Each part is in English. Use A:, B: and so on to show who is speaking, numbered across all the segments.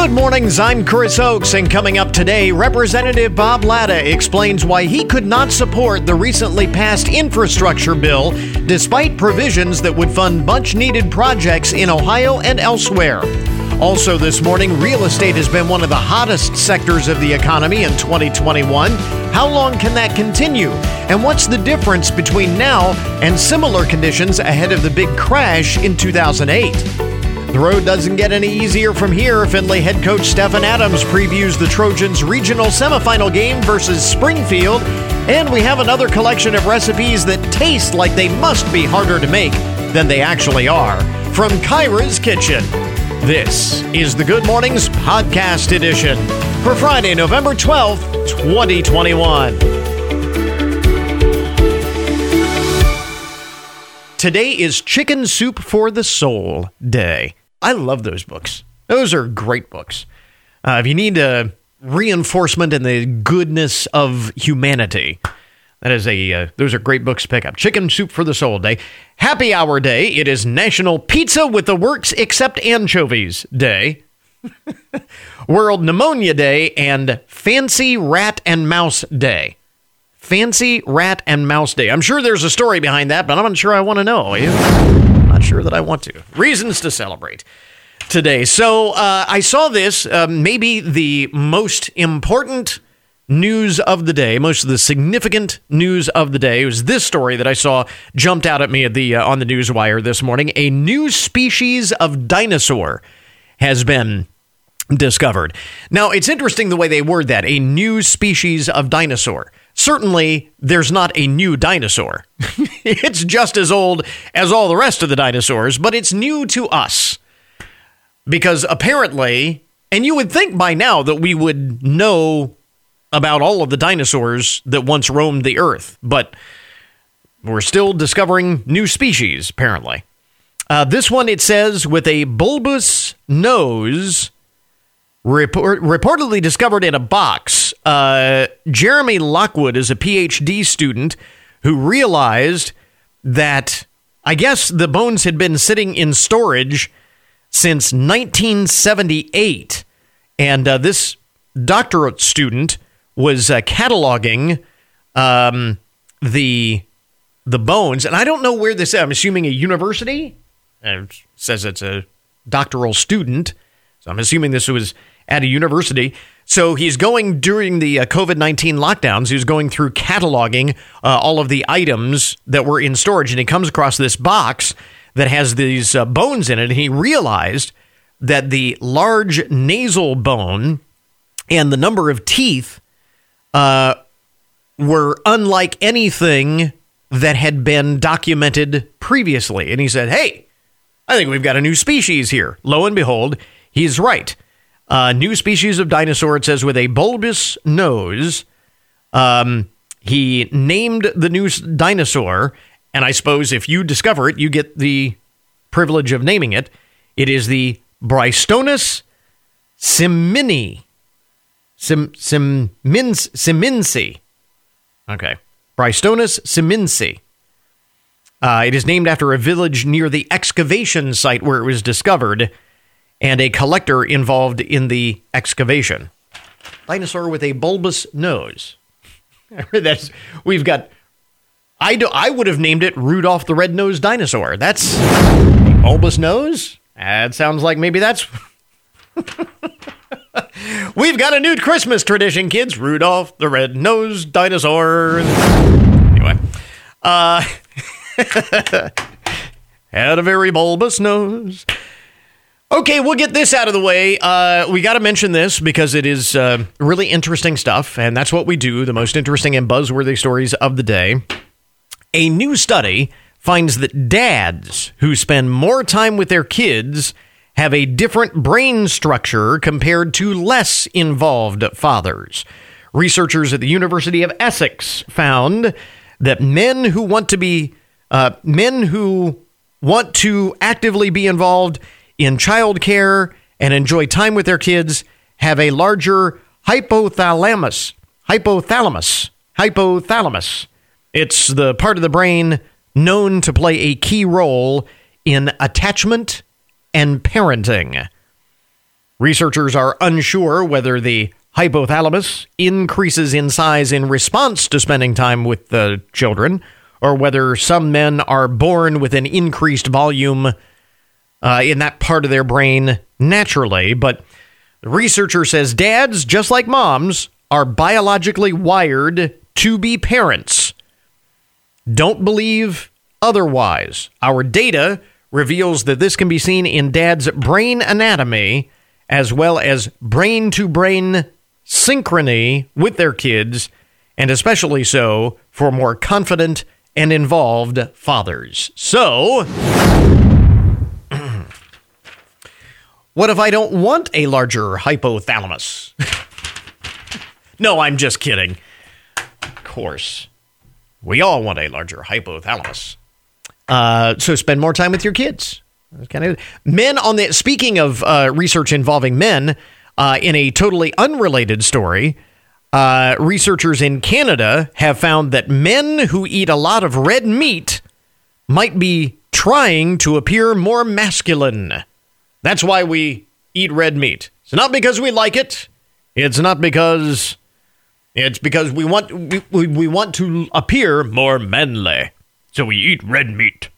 A: Good mornings, I'm Chris Oakes, and coming up today, Representative Bob Latta explains why he could not support the recently passed infrastructure bill despite provisions that would fund much needed projects in Ohio and elsewhere. Also, this morning, real estate has been one of the hottest sectors of the economy in 2021. How long can that continue? And what's the difference between now and similar conditions ahead of the big crash in 2008? The road doesn't get any easier from here. Findlay head coach Stephen Adams previews the Trojans' regional semifinal game versus Springfield. And we have another collection of recipes that taste like they must be harder to make than they actually are. From Kyra's Kitchen. This is the Good Mornings Podcast Edition for Friday, November 12th, 2021. Today is Chicken Soup for the Soul Day. I love those books. Those are great books. Uh, if you need a reinforcement in the goodness of humanity, that is a uh, those are great books to pick up. Chicken Soup for the Soul Day, Happy Hour Day. It is National Pizza with the Works Except Anchovies Day, World Pneumonia Day, and Fancy Rat and Mouse Day. Fancy Rat and Mouse Day. I'm sure there's a story behind that, but I'm not sure I want to know. Not sure that I want to. Reasons to celebrate today. So uh, I saw this, uh, maybe the most important news of the day, most of the significant news of the day was this story that I saw jumped out at me at the uh, on the news wire this morning. A new species of dinosaur has been discovered. Now, it's interesting the way they word that, a new species of dinosaur. Certainly, there's not a new dinosaur. it's just as old as all the rest of the dinosaurs, but it's new to us. Because apparently, and you would think by now that we would know about all of the dinosaurs that once roamed the earth, but we're still discovering new species, apparently. Uh, this one, it says, with a bulbous nose, report, reportedly discovered in a box. Uh, Jeremy Lockwood is a PhD student who realized that I guess the bones had been sitting in storage since 1978. And uh, this doctorate student was uh, cataloging um, the the bones, and I don't know where this. Is. I'm assuming a university. It says it's a doctoral student, so I'm assuming this was at a university. So he's going during the uh, COVID 19 lockdowns, he was going through cataloging uh, all of the items that were in storage. And he comes across this box that has these uh, bones in it. And he realized that the large nasal bone and the number of teeth uh, were unlike anything that had been documented previously. And he said, Hey, I think we've got a new species here. Lo and behold, he's right. Uh, new species of dinosaur, it says, with a bulbous nose. Um, he named the new dinosaur, and I suppose if you discover it, you get the privilege of naming it. It is the Brighstoneus simini. Sim, simins, siminsi. Okay. Brighstoneus siminsi. Uh, it is named after a village near the excavation site where it was discovered and a collector involved in the excavation. Dinosaur with a bulbous nose. That's we've got. I do. I would have named it Rudolph the Red-Nosed Dinosaur. That's bulbous nose. That sounds like maybe that's. we've got a new Christmas tradition, kids. Rudolph the Red-Nosed Dinosaur. Anyway, uh, had a very bulbous nose. Okay, we'll get this out of the way. Uh, we got to mention this because it is uh, really interesting stuff, and that's what we do the most interesting and buzzworthy stories of the day. A new study finds that dads who spend more time with their kids have a different brain structure compared to less involved fathers. Researchers at the University of Essex found that men who want to be uh, men who want to actively be involved in childcare and enjoy time with their kids have a larger hypothalamus. Hypothalamus. Hypothalamus. It's the part of the brain known to play a key role in attachment and parenting. Researchers are unsure whether the hypothalamus increases in size in response to spending time with the children, or whether some men are born with an increased volume uh, in that part of their brain naturally. But the researcher says dads, just like moms, are biologically wired to be parents. Don't believe otherwise. Our data reveals that this can be seen in dad's brain anatomy as well as brain to brain synchrony with their kids, and especially so for more confident and involved fathers. So, what if I don't want a larger hypothalamus? no, I'm just kidding. Of course. We all want a larger hypothalamus. Uh, so spend more time with your kids. Kind of men on the speaking of uh, research involving men uh, in a totally unrelated story. Uh, researchers in Canada have found that men who eat a lot of red meat might be trying to appear more masculine. That's why we eat red meat. It's not because we like it. It's not because it's because we want we, we want to appear more manly. So we eat red meat.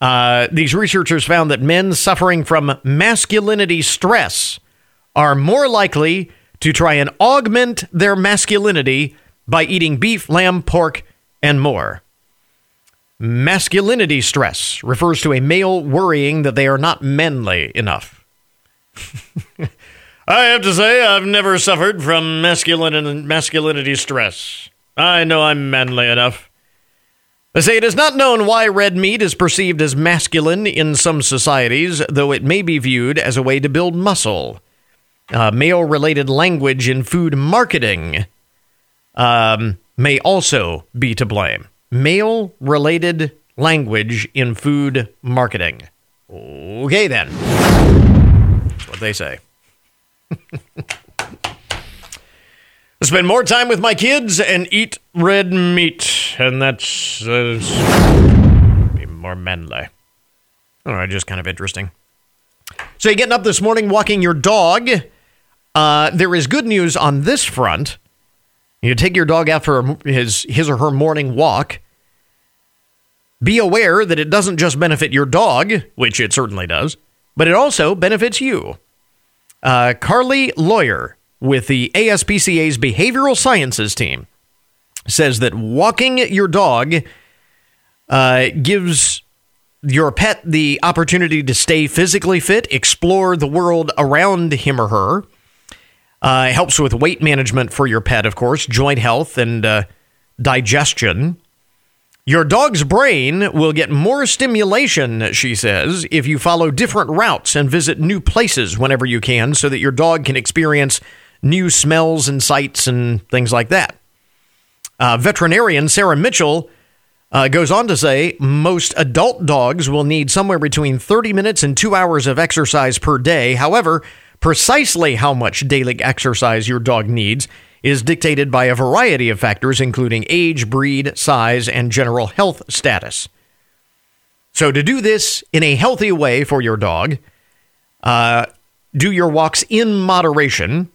A: Uh, these researchers found that men suffering from masculinity stress are more likely to try and augment their masculinity by eating beef, lamb, pork, and more. Masculinity stress refers to a male worrying that they are not manly enough. I have to say, I've never suffered from masculinity stress. I know I'm manly enough. They say it is not known why red meat is perceived as masculine in some societies, though it may be viewed as a way to build muscle. Uh, male related language in food marketing um, may also be to blame. Male related language in food marketing. Okay, then. That's what they say. Spend more time with my kids and eat red meat, and that's uh, be more manly. All right, just kind of interesting. So, you're getting up this morning, walking your dog. Uh, there is good news on this front. You take your dog out for his his or her morning walk. Be aware that it doesn't just benefit your dog, which it certainly does, but it also benefits you. Uh, Carly Lawyer with the ASPCA's behavioral sciences team says that walking your dog uh, gives your pet the opportunity to stay physically fit, explore the world around him or her uh, helps with weight management for your pet, of course, joint health and uh, digestion. Your dog's brain will get more stimulation, she says, if you follow different routes and visit new places whenever you can so that your dog can experience new smells and sights and things like that. Uh, veterinarian Sarah Mitchell uh, goes on to say most adult dogs will need somewhere between 30 minutes and two hours of exercise per day. However, Precisely how much daily exercise your dog needs is dictated by a variety of factors, including age, breed, size, and general health status. So, to do this in a healthy way for your dog, uh, do your walks in moderation,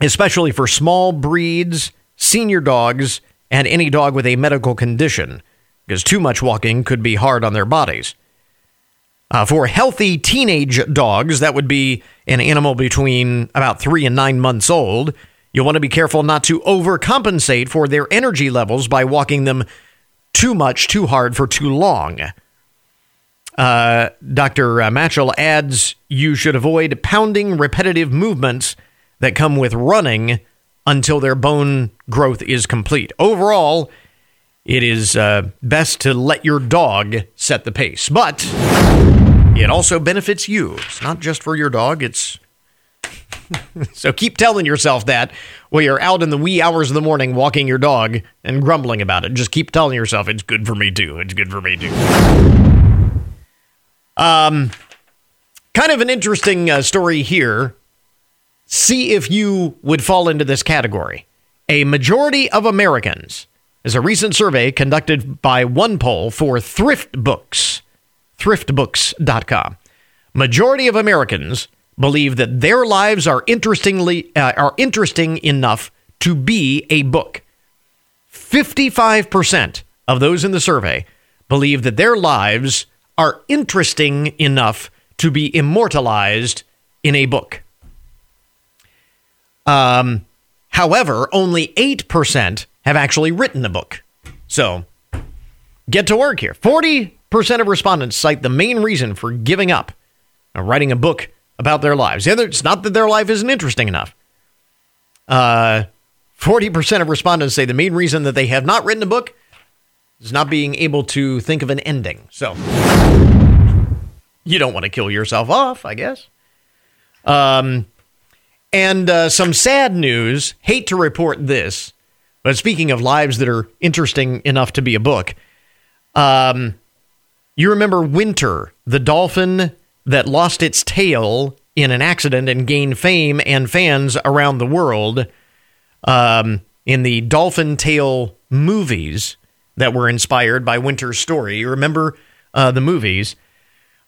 A: especially for small breeds, senior dogs, and any dog with a medical condition, because too much walking could be hard on their bodies. Uh, for healthy teenage dogs, that would be an animal between about three and nine months old. You'll want to be careful not to overcompensate for their energy levels by walking them too much, too hard for too long. Uh, Dr. Mitchell adds you should avoid pounding repetitive movements that come with running until their bone growth is complete. Overall, it is uh, best to let your dog set the pace. But it also benefits you. It's not just for your dog, it's. so keep telling yourself that while you're out in the wee hours of the morning walking your dog and grumbling about it. Just keep telling yourself it's good for me too. It's good for me too. Um, kind of an interesting uh, story here. See if you would fall into this category. A majority of Americans is a recent survey conducted by OnePoll for Thrift Books, thriftbooks.com. Majority of Americans believe that their lives are interestingly uh, are interesting enough to be a book. 55% of those in the survey believe that their lives are interesting enough to be immortalized in a book. Um, however, only 8% have actually written a book. So get to work here. 40% of respondents cite the main reason for giving up writing a book about their lives. The other, it's not that their life isn't interesting enough. Uh, 40% of respondents say the main reason that they have not written a book is not being able to think of an ending. So you don't want to kill yourself off, I guess. Um, and uh, some sad news. Hate to report this, but speaking of lives that are interesting enough to be a book, um, you remember Winter, the dolphin that lost its tail in an accident and gained fame and fans around the world um, in the Dolphin Tale movies that were inspired by Winter's story. You remember uh, the movies?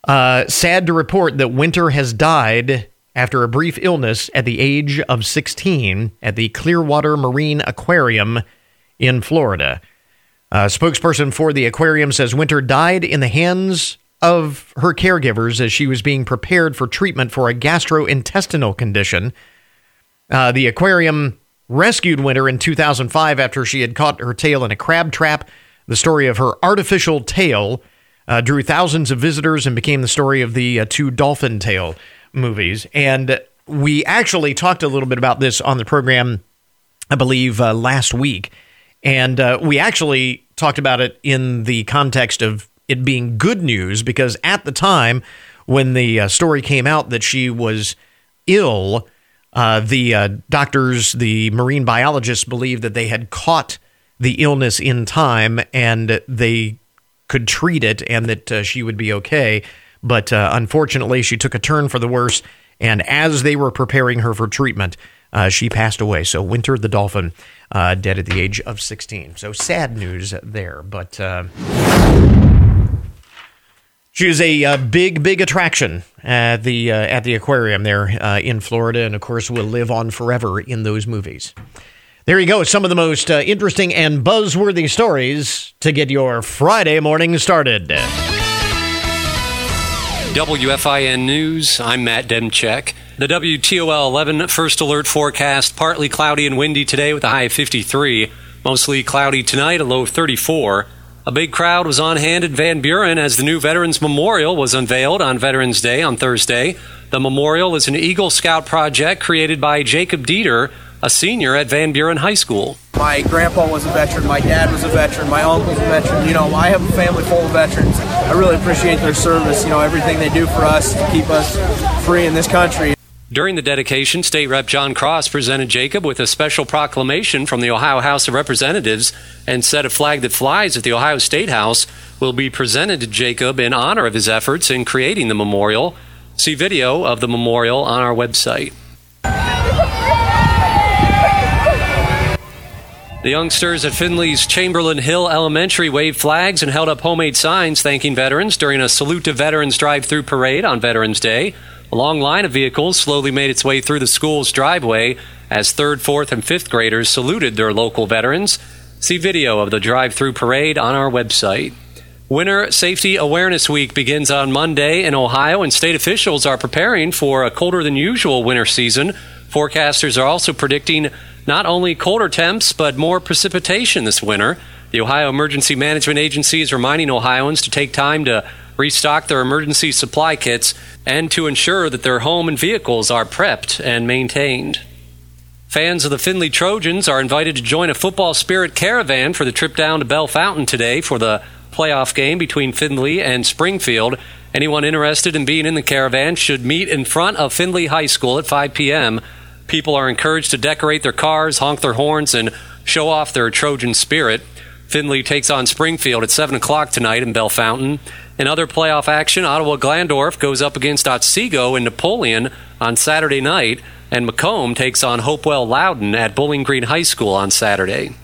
A: Uh, sad to report that Winter has died after a brief illness at the age of 16 at the Clearwater Marine Aquarium in Florida. A spokesperson for the aquarium says Winter died in the hands of her caregivers as she was being prepared for treatment for a gastrointestinal condition. Uh, the aquarium rescued Winter in 2005 after she had caught her tail in a crab trap. The story of her artificial tail uh, drew thousands of visitors and became the story of the uh, two Dolphin Tale movies. And we actually talked a little bit about this on the program, I believe, uh, last week. And uh, we actually talked about it in the context of it being good news because at the time when the uh, story came out that she was ill, uh, the uh, doctors, the marine biologists believed that they had caught the illness in time and they could treat it and that uh, she would be okay. But uh, unfortunately, she took a turn for the worse. And as they were preparing her for treatment, she passed away. So, Winter the dolphin, uh, dead at the age of 16. So, sad news there. But uh, she was a, uh, big, big attraction at the at the aquarium there in Florida, and of course, will live on forever in those movies. There you go. Some of the most uh, interesting and buzzworthy stories to get your Friday morning started.
B: WFIN News, I'm Matt Demchek. The WTOL 11 first alert forecast partly cloudy and windy today with a high of 53. Mostly cloudy tonight, a low of 34. A big crowd was on hand at Van Buren as the new Veterans Memorial was unveiled on Veterans Day on Thursday. The memorial is an Eagle Scout project created by Jacob Dieter, a senior at Van Buren High School.
C: My grandpa was a veteran, my dad was a veteran, my uncle's a veteran. You know, I have a family full of veterans. I really appreciate their service, you know, everything they do for us to keep us free in this country.
B: During the dedication, State Rep Jon Cross presented Jacob with a special proclamation from the Ohio House of Representatives and said a flag that flies at the Ohio State House will be presented to Jacob in honor of his efforts in creating the memorial. See video of the memorial on our website. The youngsters at Findlay's Chamberlin Hill Elementary waved flags and held up homemade signs thanking veterans during a Salute to Veterans drive through parade on Veterans Day. A long line of vehicles slowly made its way through the school's driveway as third, fourth, and fifth graders saluted their local veterans. See video of the drive through parade on our website. Winter Safety Awareness Week begins on Monday in Ohio, and state officials are preparing for a colder than usual winter season. Forecasters are also predicting not only colder temps, but more precipitation this winter. The Ohio Emergency Management Agency is reminding Ohioans to take time to restock their emergency supply kits and to ensure that their home and vehicles are prepped and maintained. Fans of the Findlay Trojans are invited to join a football spirit caravan for the trip down to Bellefontaine today for the playoff game between Findlay and Springfield. Anyone interested in being in the caravan should meet in front of Findlay High School at 5 p.m. People are encouraged to decorate their cars, honk their horns, and show off their Trojan spirit. Findlay takes on Springfield at 7 o'clock tonight in Bellefontaine. In other playoff action, Ottawa Glandorf goes up against Otsego in Napoleon on Saturday night, and McComb takes on Hopewell Loudon at Bowling Green High School on Saturday.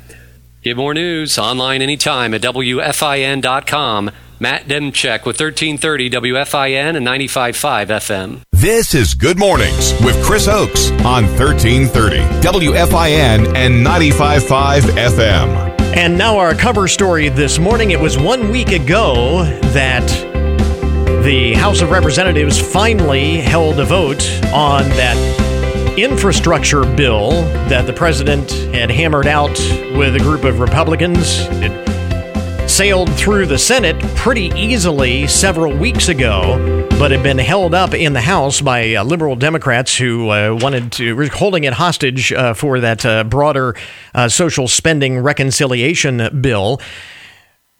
B: Get more news online anytime at WFIN.com Matt Demchek with 1330 WFIN and 95.5 FM.
D: This is Good Mornings with Chris Oakes on 1330 WFIN and 95.5 FM.
A: And now our cover story this morning. It was one week ago that the House of Representatives finally held a vote on that infrastructure bill that the president had hammered out with a group of Republicans. It sailed through the Senate pretty easily several weeks ago, but had been held up in the House by uh, liberal Democrats who uh, wanted to, were holding it hostage uh, for that uh, broader uh, social spending reconciliation bill.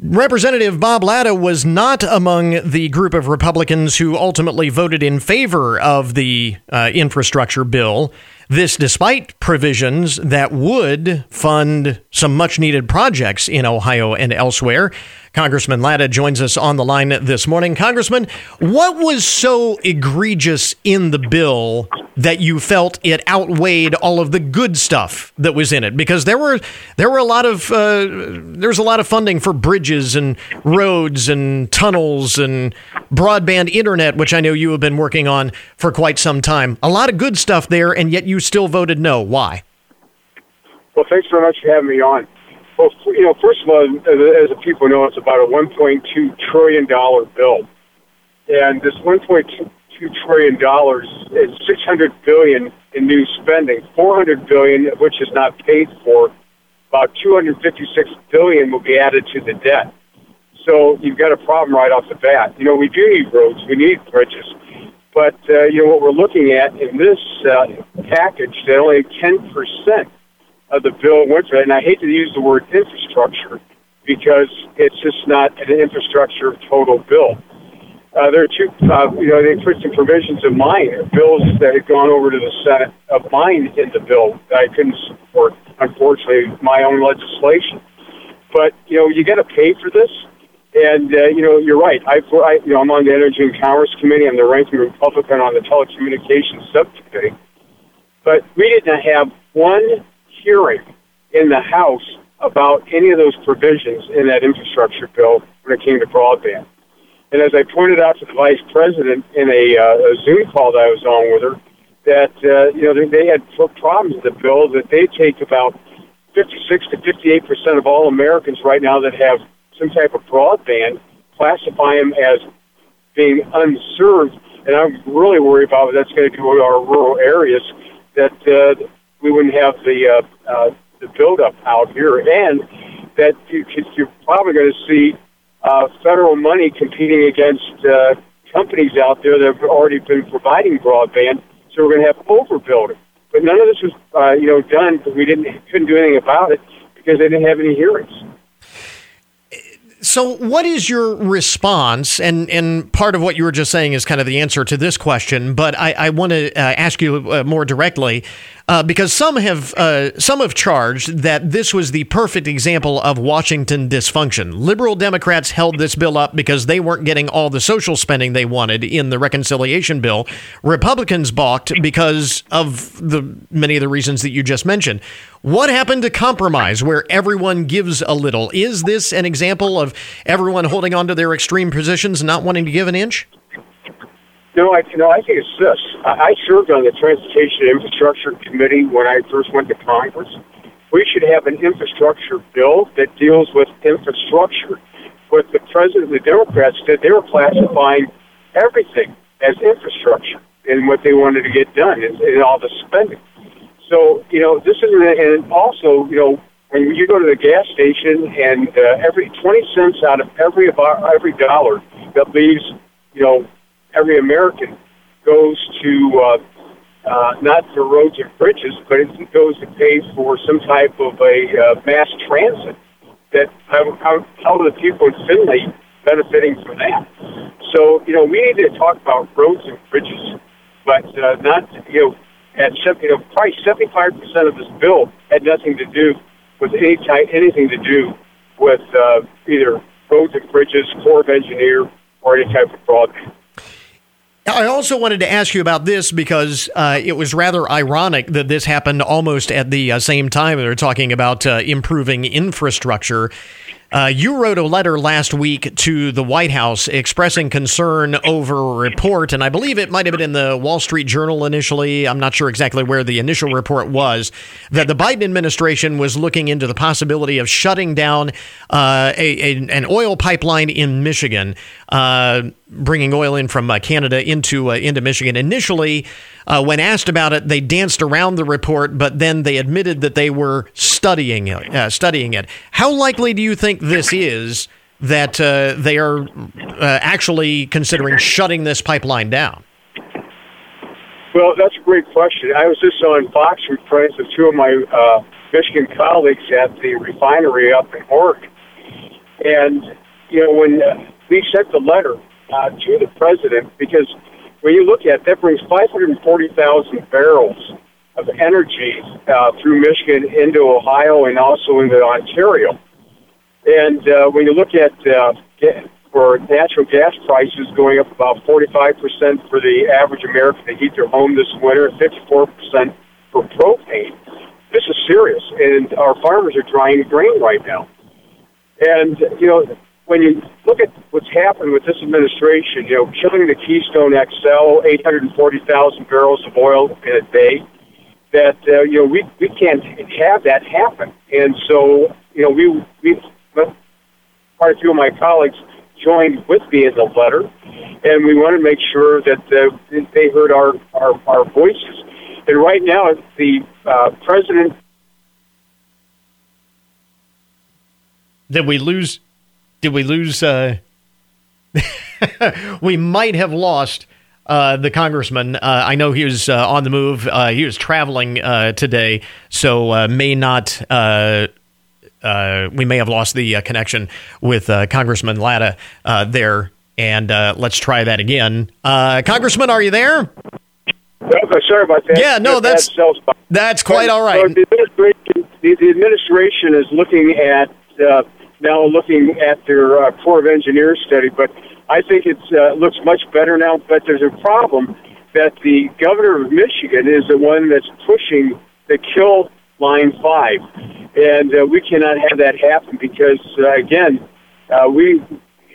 A: Representative Bob Latta was not among the group of Republicans who ultimately voted in favor of the uh, infrastructure bill. This despite provisions that would fund some much needed projects in Ohio and elsewhere. Congressman Latta joins us on the line this morning. Congressman, what was so egregious in the bill that you felt it outweighed all of the good stuff that was in it? Because there were there were a lot of uh, there's a lot of funding for bridges and roads and tunnels and broadband internet, which I know you have been working on for quite some time. A lot of good stuff there, and yet you still voted no. Why?
E: Well, thanks very much for having me on. Well, you know, first of all, as the people know, it's about a 1.2 trillion dollar bill, and this 1.2 trillion dollars is 600 billion in new spending, 400 billion of which is not paid for. About 256 billion will be added to the debt. So you've got a problem right off the bat. You know, we do need roads, we need bridges, but uh, you know what we're looking at in this uh, package that only 10 percent of the bill went for. And I hate to use the word infrastructure because it's just not an infrastructure total bill. Uh, there are two, uh, you know, they put some provisions of mine, bills that had gone over to the Senate of mine in the bill that I couldn't support, unfortunately, my own legislation. But, you know, you got to pay for this. And, uh, you know, you're right. I, I, you know, I'm on the Energy and Commerce Committee. I'm the ranking Republican on the Telecommunications Subcommittee. But we didn't have one hearing in the House about any of those provisions in that infrastructure bill when it came to broadband. And as I pointed out to the vice president in a, uh, a Zoom call that I was on with her, that uh, you know they, they had problems with the bill that they take about 56 to 58 percent of all Americans right now that have some type of broadband classify them as being unserved, and I'm really worried about what that's going to do with our rural areas. That uh, we wouldn't have the uh, uh, the buildup out here, and that you, you're probably going to see uh, federal money competing against uh, companies out there that have already been providing broadband. So we're going to have overbuilding. But none of this was, uh, you know, done we didn't couldn't do anything about it because they didn't have any hearings.
A: So, what is your response? And and part of what you were just saying is kind of the answer to this question, but I, I want to uh, ask you uh, more directly uh, because some have uh, some have charged that this was the perfect example of Washington dysfunction. Liberal Democrats held this bill up because they weren't getting all the social spending they wanted in the reconciliation bill. Republicans balked because of the many of the reasons that you just mentioned. What happened to compromise where everyone gives a little? Is this an example of everyone holding on to their extreme positions and not wanting to give an inch?
E: No, I no, I think it's this. I served on the Transportation Infrastructure Committee when I first went to Congress. We should have an infrastructure bill that deals with infrastructure. What the president, the Democrats did, they were classifying everything as infrastructure and what they wanted to get done and, and all the spending. So, you know, this is, and also, you know, when you go to the gas station and uh, every 20 cents out of every every dollar that leaves, you know, every American goes to uh, uh, not for roads and bridges, but it goes to pay for some type of a uh, mass transit. That how, how, how the people in Findlay benefiting from that? So, you know, we need to talk about roads and bridges, but uh, not, you know, at you know, probably 75% of this bill had nothing to do with any type, anything to do with uh, either roads and bridges, Corps of Engineer, or any type of broadband.
A: I also wanted to ask you about this because uh, it was rather ironic that this happened almost at the uh, same time. They're talking about uh, improving infrastructure. Uh, you wrote a letter last week to the White House expressing concern over a report, and I believe it might have been in the Wall Street Journal initially. I'm not sure exactly where the initial report was, that the Biden administration was looking into the possibility of shutting down uh, a, a, an oil pipeline in Michigan, uh, bringing oil in from uh, Canada into uh, into Michigan. Initially, uh, when asked about it, they danced around the report, but then they admitted that they were studying it. studying it. How likely do you think? Think this is that uh, they are uh, actually considering shutting this pipeline down?
E: Well, that's a great question. I was just on Fox with friends with two of my uh, Michigan colleagues at the refinery up in Oregon. And, you know, when uh, we sent the letter uh, to the president, because when you look at it, that brings 540,000 barrels of energy uh, through Michigan into Ohio and also into Ontario. And uh, when you look at uh, for natural gas prices going up about 45% for the average American to heat their home this winter, 54% for propane, this is serious. And our farmers are drying grain right now. And, you know, when you look at what's happened with this administration, you know, killing the Keystone XL, 840,000 barrels of oil in a day, that, uh, you know, we, we can't have that happen. And so, you know, we, we quite a few of my colleagues joined with me in the letter, and we want to make sure that uh, they heard our, our, our voices. And right now, the uh, president.
A: Did we lose? Did we lose? Uh, we might have lost uh, the congressman. Uh, I know he was uh, on the move. Uh, he was traveling uh, today, so may not uh, we may have lost the uh, connection with uh, Congressman Latta uh, there. And uh, let's try that again. Congressman, are you there?
E: Okay, sorry about that.
A: Yeah, no, that's that's quite all right.
E: So the, administration, the, the, administration is looking at now looking at their Corps of Engineers study, but I think it looks much better now. But there's a problem that the governor of Michigan is the one that's pushing the kill line five. And uh, we cannot have that happen because uh, again, uh, we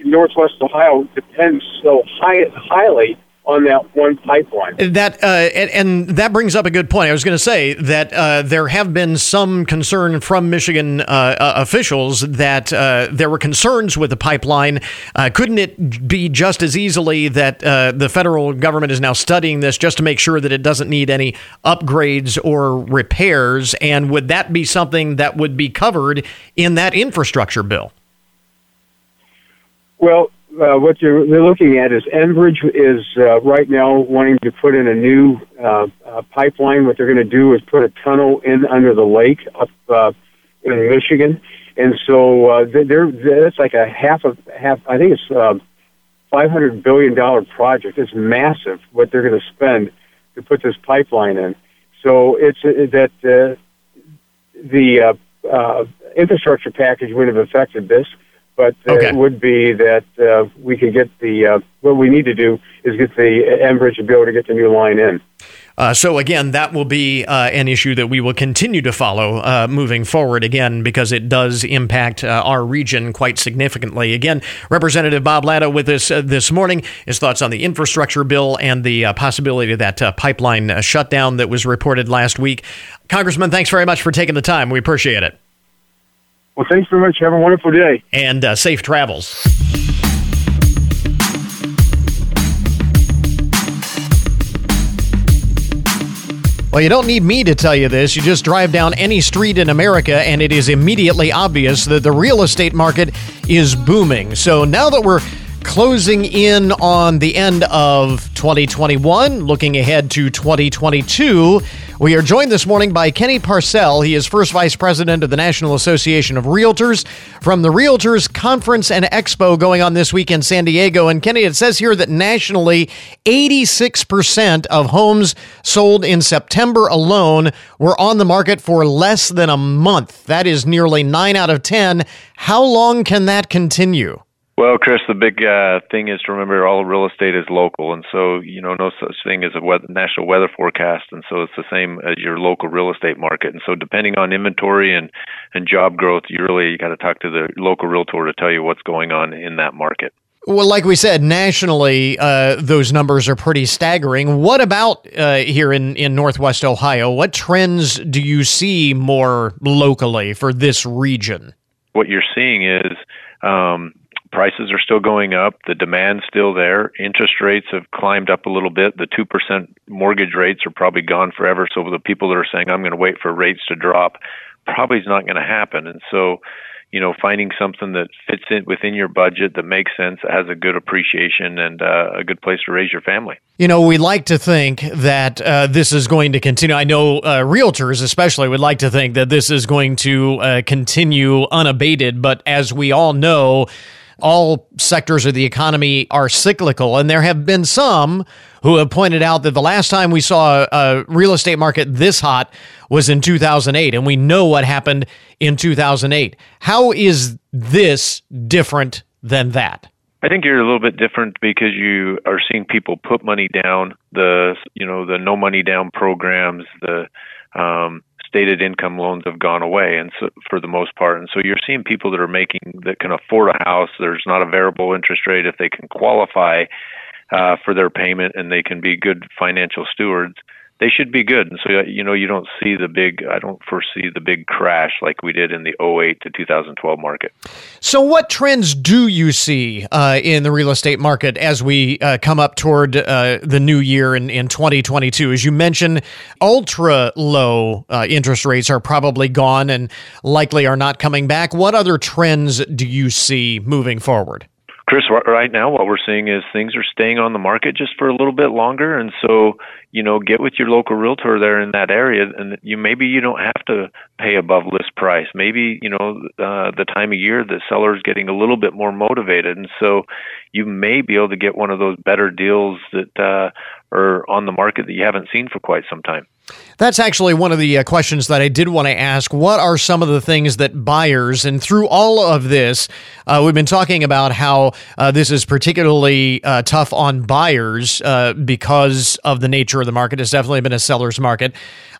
E: Northwest Ohio depends so high, highly on that one pipeline.
A: That uh, and, and, that brings up a good point. I was going to say that uh, there have been some concern from Michigan uh, uh officials that uh, there were concerns with the pipeline. Uh, couldn't it be just as easily that the federal government is now studying this just to make sure that it doesn't need any upgrades or repairs? And would that be something that would be covered in that infrastructure bill?
E: Well, uh, what they're, they're looking at is Enbridge is uh, right now wanting to put in a new uh, uh, pipeline. What they're going to do is put a tunnel in under the lake up uh, in Michigan, and so uh, they're, they're it's like a half of half. I think it's uh, five hundred billion dollar project. It's massive what they're going to spend to put this pipeline in. So it's uh, that uh, the uh, uh, infrastructure package would have affected this but uh, okay. it would be that uh, we could get the uh, what we need to do is get the Enbridge to be able to get the new line in.
A: Uh, so again, that will be uh, an issue that we will continue to follow uh, moving forward. Again, because it does impact uh, our region quite significantly. Again, Representative Bob Latta with us uh, this morning. His thoughts on the infrastructure bill and the uh, possibility of that pipeline shutdown that was reported last week. Congressman, thanks very much for taking the time. We appreciate it.
E: Well, thanks very much. Have a wonderful day.
A: And uh, safe travels. Well, you don't need me to tell you this. You just drive down any street in America, and it is immediately obvious that the real estate market is booming. So now that we're closing in on the end of 2021, looking ahead to 2022. We are joined this morning by Kenny Parcell. He is first vice president of the National Association of Realtors from the Realtors Conference and Expo going on this week in San Diego. And Kenny, it says here that nationally, 86% of homes sold in September alone were on the market for less than a month. That is nearly 9 out of 10. How long can that continue?
F: Well, Chris, the big uh, thing is to remember all real estate is local, and so you know no such thing as a weather, national weather forecast, and so it's the same as your local real estate market. And so, depending on inventory and and job growth, you really you got to talk to the local realtor to tell you what's going on in that market.
A: Well, like we said, nationally, uh, those numbers are pretty staggering. What about uh, here in, in Northwest Ohio? What trends do you see more locally for this region?
F: What you're seeing is um, prices are still going up. The demand's still there. Interest rates have climbed up a little bit. The 2% mortgage rates are probably gone forever. So the people that are saying, I'm going to wait for rates to drop, probably is not going to happen. And so you know, finding something that fits in within your budget that makes sense, that has a good appreciation, and uh, a good place to raise your family.
A: You know, we like to think that uh, this is going to continue. I know uh, realtors, especially, would like to think that this is going to uh, continue unabated. But as we all know, all sectors of the economy are cyclical, and there have been some who have pointed out that the last time we saw a real estate market this hot was in 2008, and we know what happened in 2008. How is this different than that?
F: I think you're a little bit different because you are seeing people put money down. The you know the no money down programs, the um, stated income loans have gone away, and so for the most part, and so you're seeing people that are making that can afford a house. There's not a variable interest rate if they can qualify uh, for their payment and they can be good financial stewards, they should be good. And so, uh, you know, you don't see the big, I don't foresee the big crash like we did in the 08 to 2012 market.
A: So, what trends do you see uh, in the real estate market as we uh, come up toward uh, the new year in, in 2022? As you mentioned, ultra low uh, interest rates are probably gone and likely are not coming back. What other trends do you see moving forward?
F: Chris, right now what we're seeing is things are staying on the market just for a little bit longer, and so you know, get with your local realtor there in that area, and you maybe you don't have to pay above list price. Maybe you know uh, the time of year the seller is getting a little bit more motivated, and so you may be able to get one of those better deals that uh, are on the market that you haven't seen for quite some time.
A: That's actually one of the uh, questions that I did want to ask. What are some of the things that buyers, and through all of this, uh, we've been talking about how uh, this is particularly uh, tough on buyers uh, because of the nature of the market. It's definitely been a seller's market.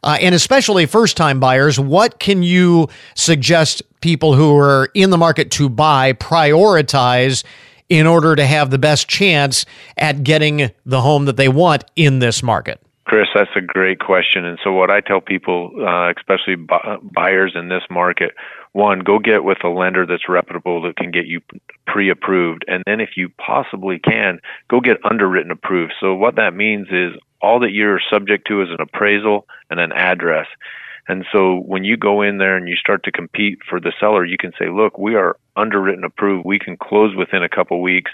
A: Uh, and especially first time buyers, what can you suggest people who are in the market to buy prioritize in order to have the best chance at getting the home that they want in this market?
F: Chris, that's a great question. And so, what I tell people, uh, especially bu- buyers in this market, one, go get with a lender that's reputable that can get you pre approved. And then, if you possibly can, go get underwritten approved. So, what that means is all that you're subject to is an appraisal and an address. And so when you go in there and you start to compete for the seller, you can say, look, we are underwritten approved. We can close within a couple weeks.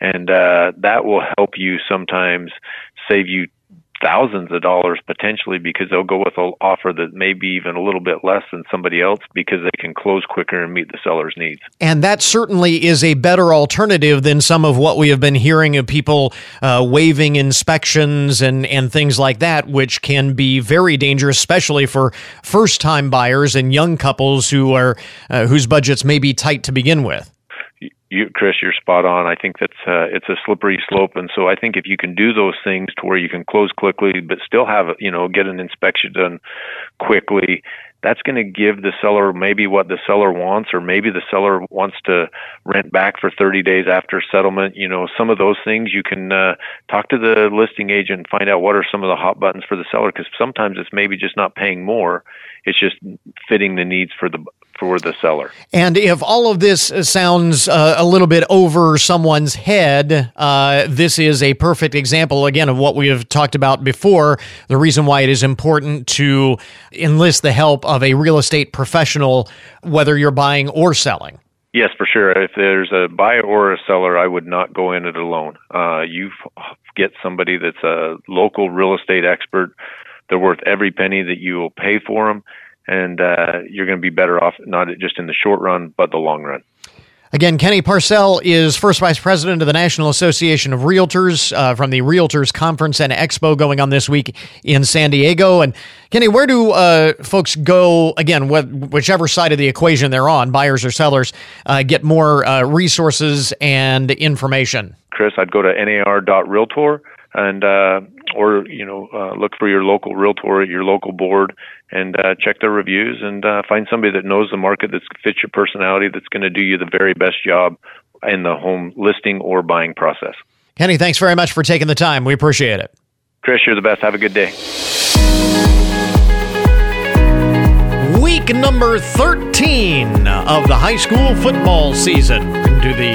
F: And uh, that will help you sometimes save you thousands of dollars potentially because they'll go with an offer that may be even a little bit less than somebody else because they can close quicker and meet the seller's needs.
A: And that certainly is a better alternative than some of what we have been hearing of people uh, waiving inspections and, and things like that, which can be very dangerous, especially for first time buyers and young couples who are uh, whose budgets may be tight to begin with
F: you, Chris, you're spot on. I think that's uh, it's a slippery slope, and so I think if you can do those things to where you can close quickly, but still have you know get an inspection done quickly, that's going to give the seller maybe what the seller wants, or maybe the seller wants to rent back for 30 days after settlement. You know, some of those things you can uh, talk to the listing agent find out what are some of the hot buttons for the seller, because sometimes it's maybe just not paying more; it's just fitting the needs for the for the seller.
A: And if all of this sounds uh, a little bit over someone's head, uh, this is a perfect example, again, of what we have talked about before. The reason why it is important to enlist the help of a real estate professional, whether you're buying or selling.
F: Yes, for sure. If there's a buyer or a seller, I would not go in it alone. Uh, you get somebody that's a local real estate expert. They're worth every penny that you will pay for them and uh, you're going to be better off not just in the short run, but the long run.
A: Again, Kenny Parcell is first vice president of the National Association of Realtors uh, from the Realtors Conference and Expo going on this week in San Diego. And Kenny, where do uh, folks go, again, wh- whichever side of the equation they're on, buyers or sellers, uh, get more uh, resources and information?
F: Chris, I'd go to nar.realtor and uh, or you know uh, look for your local realtor at your local board and uh, check their reviews and uh, find somebody that knows the market that fits your personality that's going to do you the very best job in the home listing or buying process.
A: Kenny, thanks very much for taking the time. We appreciate it.
F: Chris, you're the best. Have a good day.
A: Week number 13 of the high school football season. Into the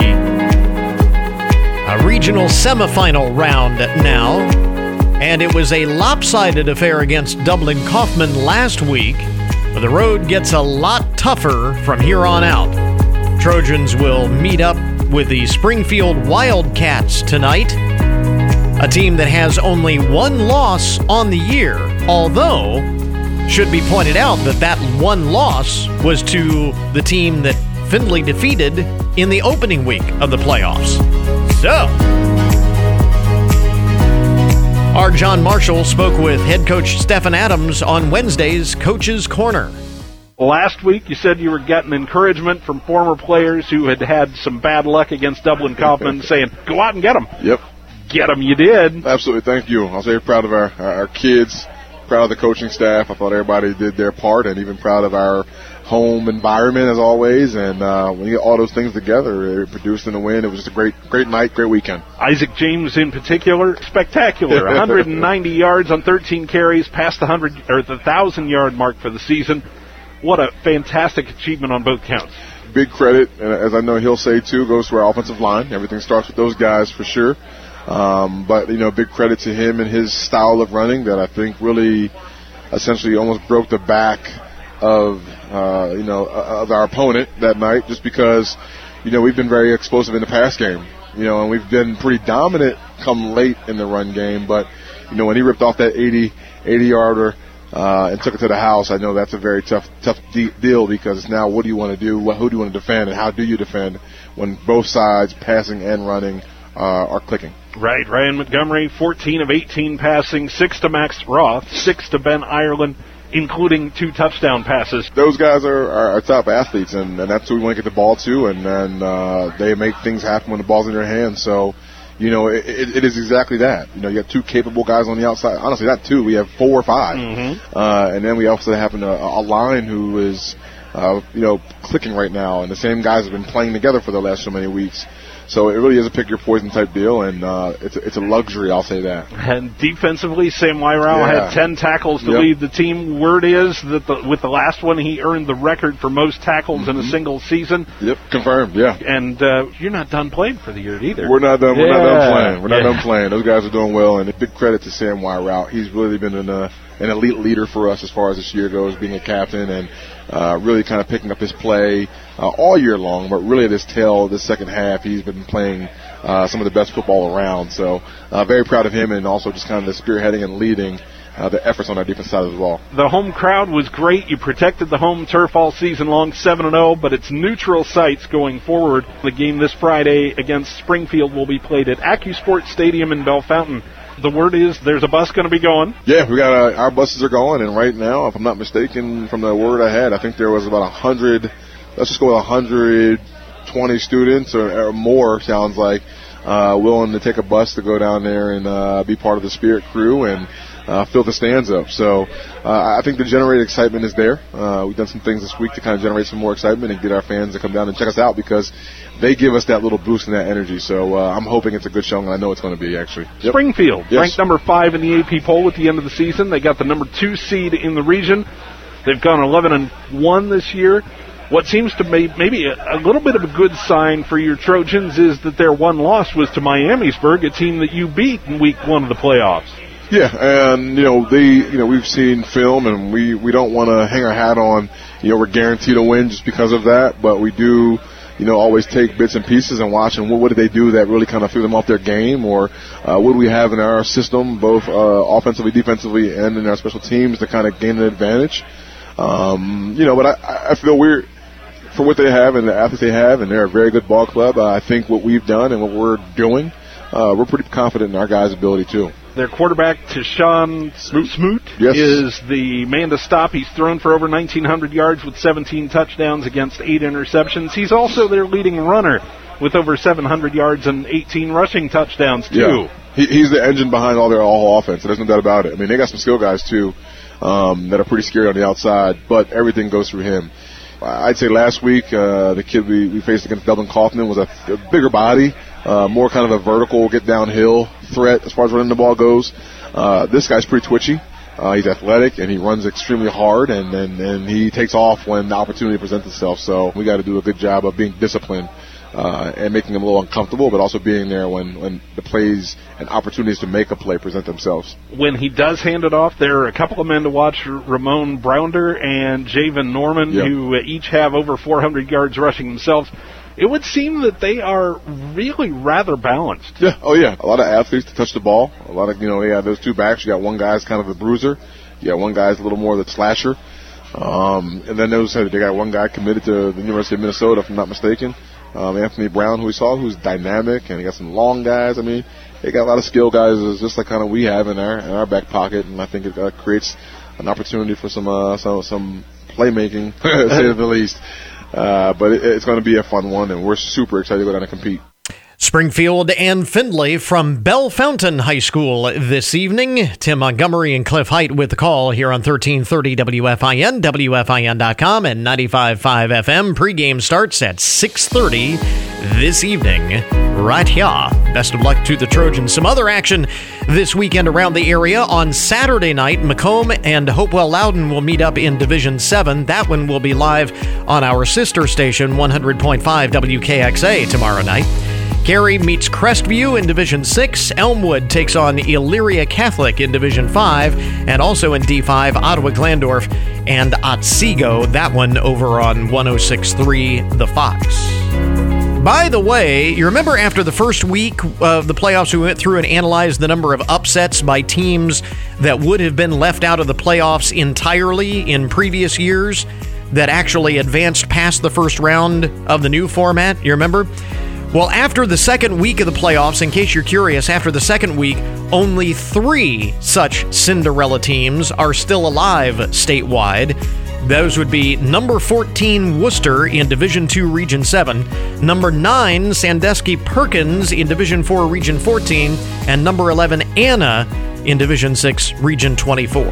A: uh, regional semifinal round now. And it was a lopsided affair against Dublin Coffman last week, but the road gets a lot tougher from here on out. Trojans will meet up with the Springfield Wildcats tonight, a team that has only one loss on the year, although should be pointed out that that one loss was to the team that Findlay defeated in the opening week of the playoffs. So, our John Marshall spoke with head coach Stephen Adams on Wednesday's Coach's Corner.
G: Last week, you said you were getting encouragement from former players who had had some bad luck against Dublin Coffman, saying, "Go out and get them."
H: Yep,
G: get them. You did.
H: Absolutely. Thank you. I was very proud of our our kids, proud of the coaching staff. I thought everybody did their part, and even proud of our home environment as always. And uh, when you get all those things together, it produced in a win. It was just a great, great night, great weekend.
G: Isaac James in particular, spectacular. 190 yards on 13 carries, past the hundred or the thousand yard mark for the season. What a fantastic achievement on both counts.
H: Big credit, as I know he'll say too, goes to our offensive line. Everything starts with those guys for sure. Um, but you know, big credit to him and his style of running that I think really, essentially, almost broke the back of uh, you know uh, of our opponent that night, just because you know we've been very explosive in the pass game, you know, and we've been pretty dominant come late in the run game. But you know when he ripped off that 80 80 yarder uh, and took it to the house, I know that's a very tough tough de- deal because now what do you want to do? Who do you want to defend, and how do you defend when both sides, passing and running, uh, are clicking?
G: Right, Ryan Montgomery, 14 of 18 passing, six to Max Roth, six to Ben Ireland including two touchdown passes.
H: Those guys are, are, are top athletes, and, and that's who we want to get the ball to, and then uh, they make things happen when the ball's in their hands. So, you know, it, it, it is exactly that. You know, you have two capable guys on the outside. Honestly, not two. We have four or 5
G: mm-hmm.
H: uh, and then we also have a, a line who is, uh, you know, clicking right now, and the same guys have been playing together for the last so many weeks. So it really is a pick your poison type deal, and uh, it's a, it's a luxury. I'll say that.
G: And defensively, Sam Wyrau yeah. had ten tackles to yep. lead the team. Word is that the, with the last one, he earned the record for most tackles mm-hmm. in a mm-hmm. single season.
H: Yep, confirmed. Yeah.
G: And uh, you're not done playing for the year either.
H: We're not done. We're not done playing. We're yeah. not done playing. Those guys are doing well, and a big credit to Sam Wyrau. He's really been an uh, an elite leader for us as far as this year goes, being a captain and uh, really kind of picking up his play uh, all year long. But really, this tail, this second half, he's been playing uh, some of the best football around. So uh, very proud of him, and also just kind of the spearheading and leading. Uh, the efforts on our defense side as well.
G: The home crowd was great. You protected the home turf all season long, 7 0, but it's neutral sites going forward. The game this Friday against Springfield will be played at AccuSport Stadium in Bellefontaine the word is there's a bus going to be going.
H: Yeah, we got uh, our buses are going, and right now, if I'm not mistaken, from the word I had, I think there was about a hundred. Let's just go with a hundred twenty students or, or more. Sounds like uh, willing to take a bus to go down there and uh, be part of the Spirit crew and uh, fill the stands up. So uh, I think the generated excitement is there. Uh, we've done some things this week to kind of generate some more excitement and get our fans to come down and check us out because they give us that little boost and that energy. So uh, I'm hoping it's a good showing. I know it's going to be actually.
G: Yep. Springfield yes. ranked number five in the AP poll at the end of the season. They got the number two seed in the region. They've gone 11 and one this year. What seems to be maybe a, a little bit of a good sign for your Trojans is that their one loss was to Miamisburg, a team that you beat in week one of the playoffs.
H: Yeah, and you know they, you know we've seen film, and we we don't want to hang our hat on, you know, we're guaranteed to win just because of that, but we do you know, always take bits and pieces and watch and what, what did they do that really kind of threw them off their game or uh, what do we have in our system, both uh, offensively, defensively, and in our special teams to kind of gain an advantage. Um, you know, but I, I feel we're for what they have and the athletes they have, and they're a very good ball club. Uh, I think what we've done and what we're doing, uh, we're pretty confident in our guys' ability too.
G: Their quarterback, Tashawn Smoot, Smoot
H: Yes.
G: is the man to stop. He's thrown for over 1,900 yards with 17 touchdowns against eight interceptions. He's also their leading runner with over 700 yards and 18 rushing touchdowns, too.
H: Yeah. He, he's the engine behind all their all offense. There's no doubt about it. I mean, they got some skill guys too um, that are pretty scary on the outside, but everything goes through him. I'd say last week uh, the kid we, we faced against Dublin Coffman was a, a bigger body, uh, more kind of a vertical, get downhill threat as far as running the ball goes. Uh, this guy's pretty twitchy. Uh, he's athletic and he runs extremely hard, and, and and he takes off when the opportunity presents itself. So we got to do a good job of being disciplined uh, and making him a little uncomfortable, but also being there when, when the plays and opportunities to make a play present themselves.
G: When he does hand it off, there are a couple of men to watch, Ramon Brounder and Javen Norman,
H: Yeah.
G: who each have over 400 yards rushing themselves. It would seem that they are really rather balanced.
H: Yeah, oh yeah, a lot of athletes to touch the ball. A lot of you know, yeah, those two backs. You got one guy's kind of a bruiser. You got one guy's a little more of the slasher. Um, and then those they got one guy committed to the University of Minnesota, if I'm not mistaken. Um, Anthony Brown, who we saw, who's dynamic, and he got some long guys. I mean, they got a lot of skill guys, uh, just like kind of we have in our in our back pocket, and I think it uh, creates an opportunity for some uh, some some playmaking, to say the least. Uh, but it, it's going to be a fun one, and we're super excited to go down and compete.
A: Springfield and Findlay from Bellefontaine High School this evening. Tim Montgomery and Cliff Height with the call here on 1330 WFIN, WFIN.com, and 95.5 FM. Pregame starts at 6.30 this evening right here. Best of luck to the Trojans. Some other action this weekend around the area. On Saturday night, McComb and Hopewell Loudon will meet up in Division 7. That one will be live on our sister station, 100.5 WKXA, tomorrow night. Gary meets Crestview in Division 6. Elmwood takes on Elyria Catholic in Division 5. And also in D5, Ottawa Glandorf and Otsego. That one over on 1063 The Fox. By the way, you remember after the first week of the playoffs, we went through and analyzed the number of upsets by teams that would have been left out of the playoffs entirely in previous years that actually advanced past the first round of the new format? You remember? Well, after the second week of the playoffs, in case you're curious, after the second week, only three such Cinderella teams are still alive statewide. Those would be number 14 Wooster in Division 2 Region 7, number 9 Sandusky Perkins in Division 4 Region 14, and number 11 Anna in Division 6 Region 24.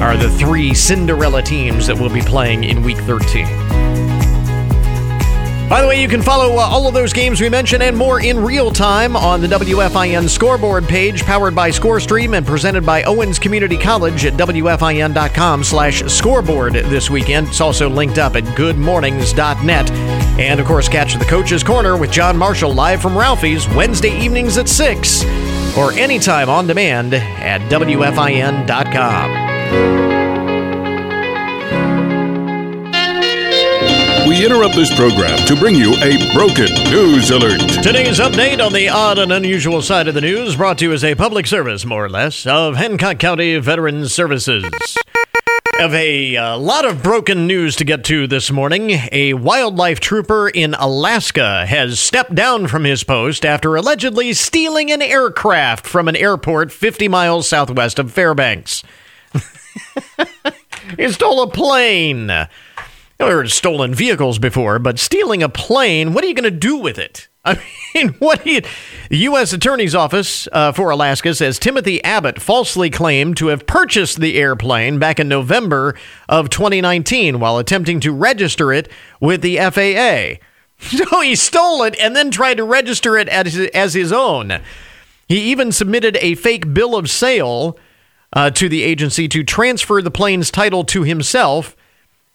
A: Are the three Cinderella teams that will be playing in Week 13. By the way, you can follow uh, all of those games we mentioned and more in real time on the WFIN scoreboard page, powered by ScoreStream and presented by Owens Community College at WFIN.com slash scoreboard this weekend. It's also linked up at goodmornings.net. And of course, catch the Coach's Corner with John Marshall live from Ralphie's Wednesday evenings at 6 or anytime on demand at WFIN.com.
I: Interrupt this program to bring you a broken news alert.
A: Today's update on the odd and unusual side of the news brought to you as a public service, more or less, of Hancock County Veterans Services. Have a uh, lot of broken news to get to this morning. A wildlife trooper in Alaska has stepped down from his post after allegedly stealing an aircraft from an airport 50 miles southwest of Fairbanks. he stole a plane. Heard of stolen vehicles before, but stealing a plane, what are you going to do with it? I mean, what do you. The U.S. Attorney's Office uh, for Alaska says Timothy Abbott falsely claimed to have purchased the airplane back in November of 2019 while attempting to register it with the FAA. So he stole it and then tried to register it as, as his own. He even submitted a fake bill of sale uh, to the agency to transfer the plane's title to himself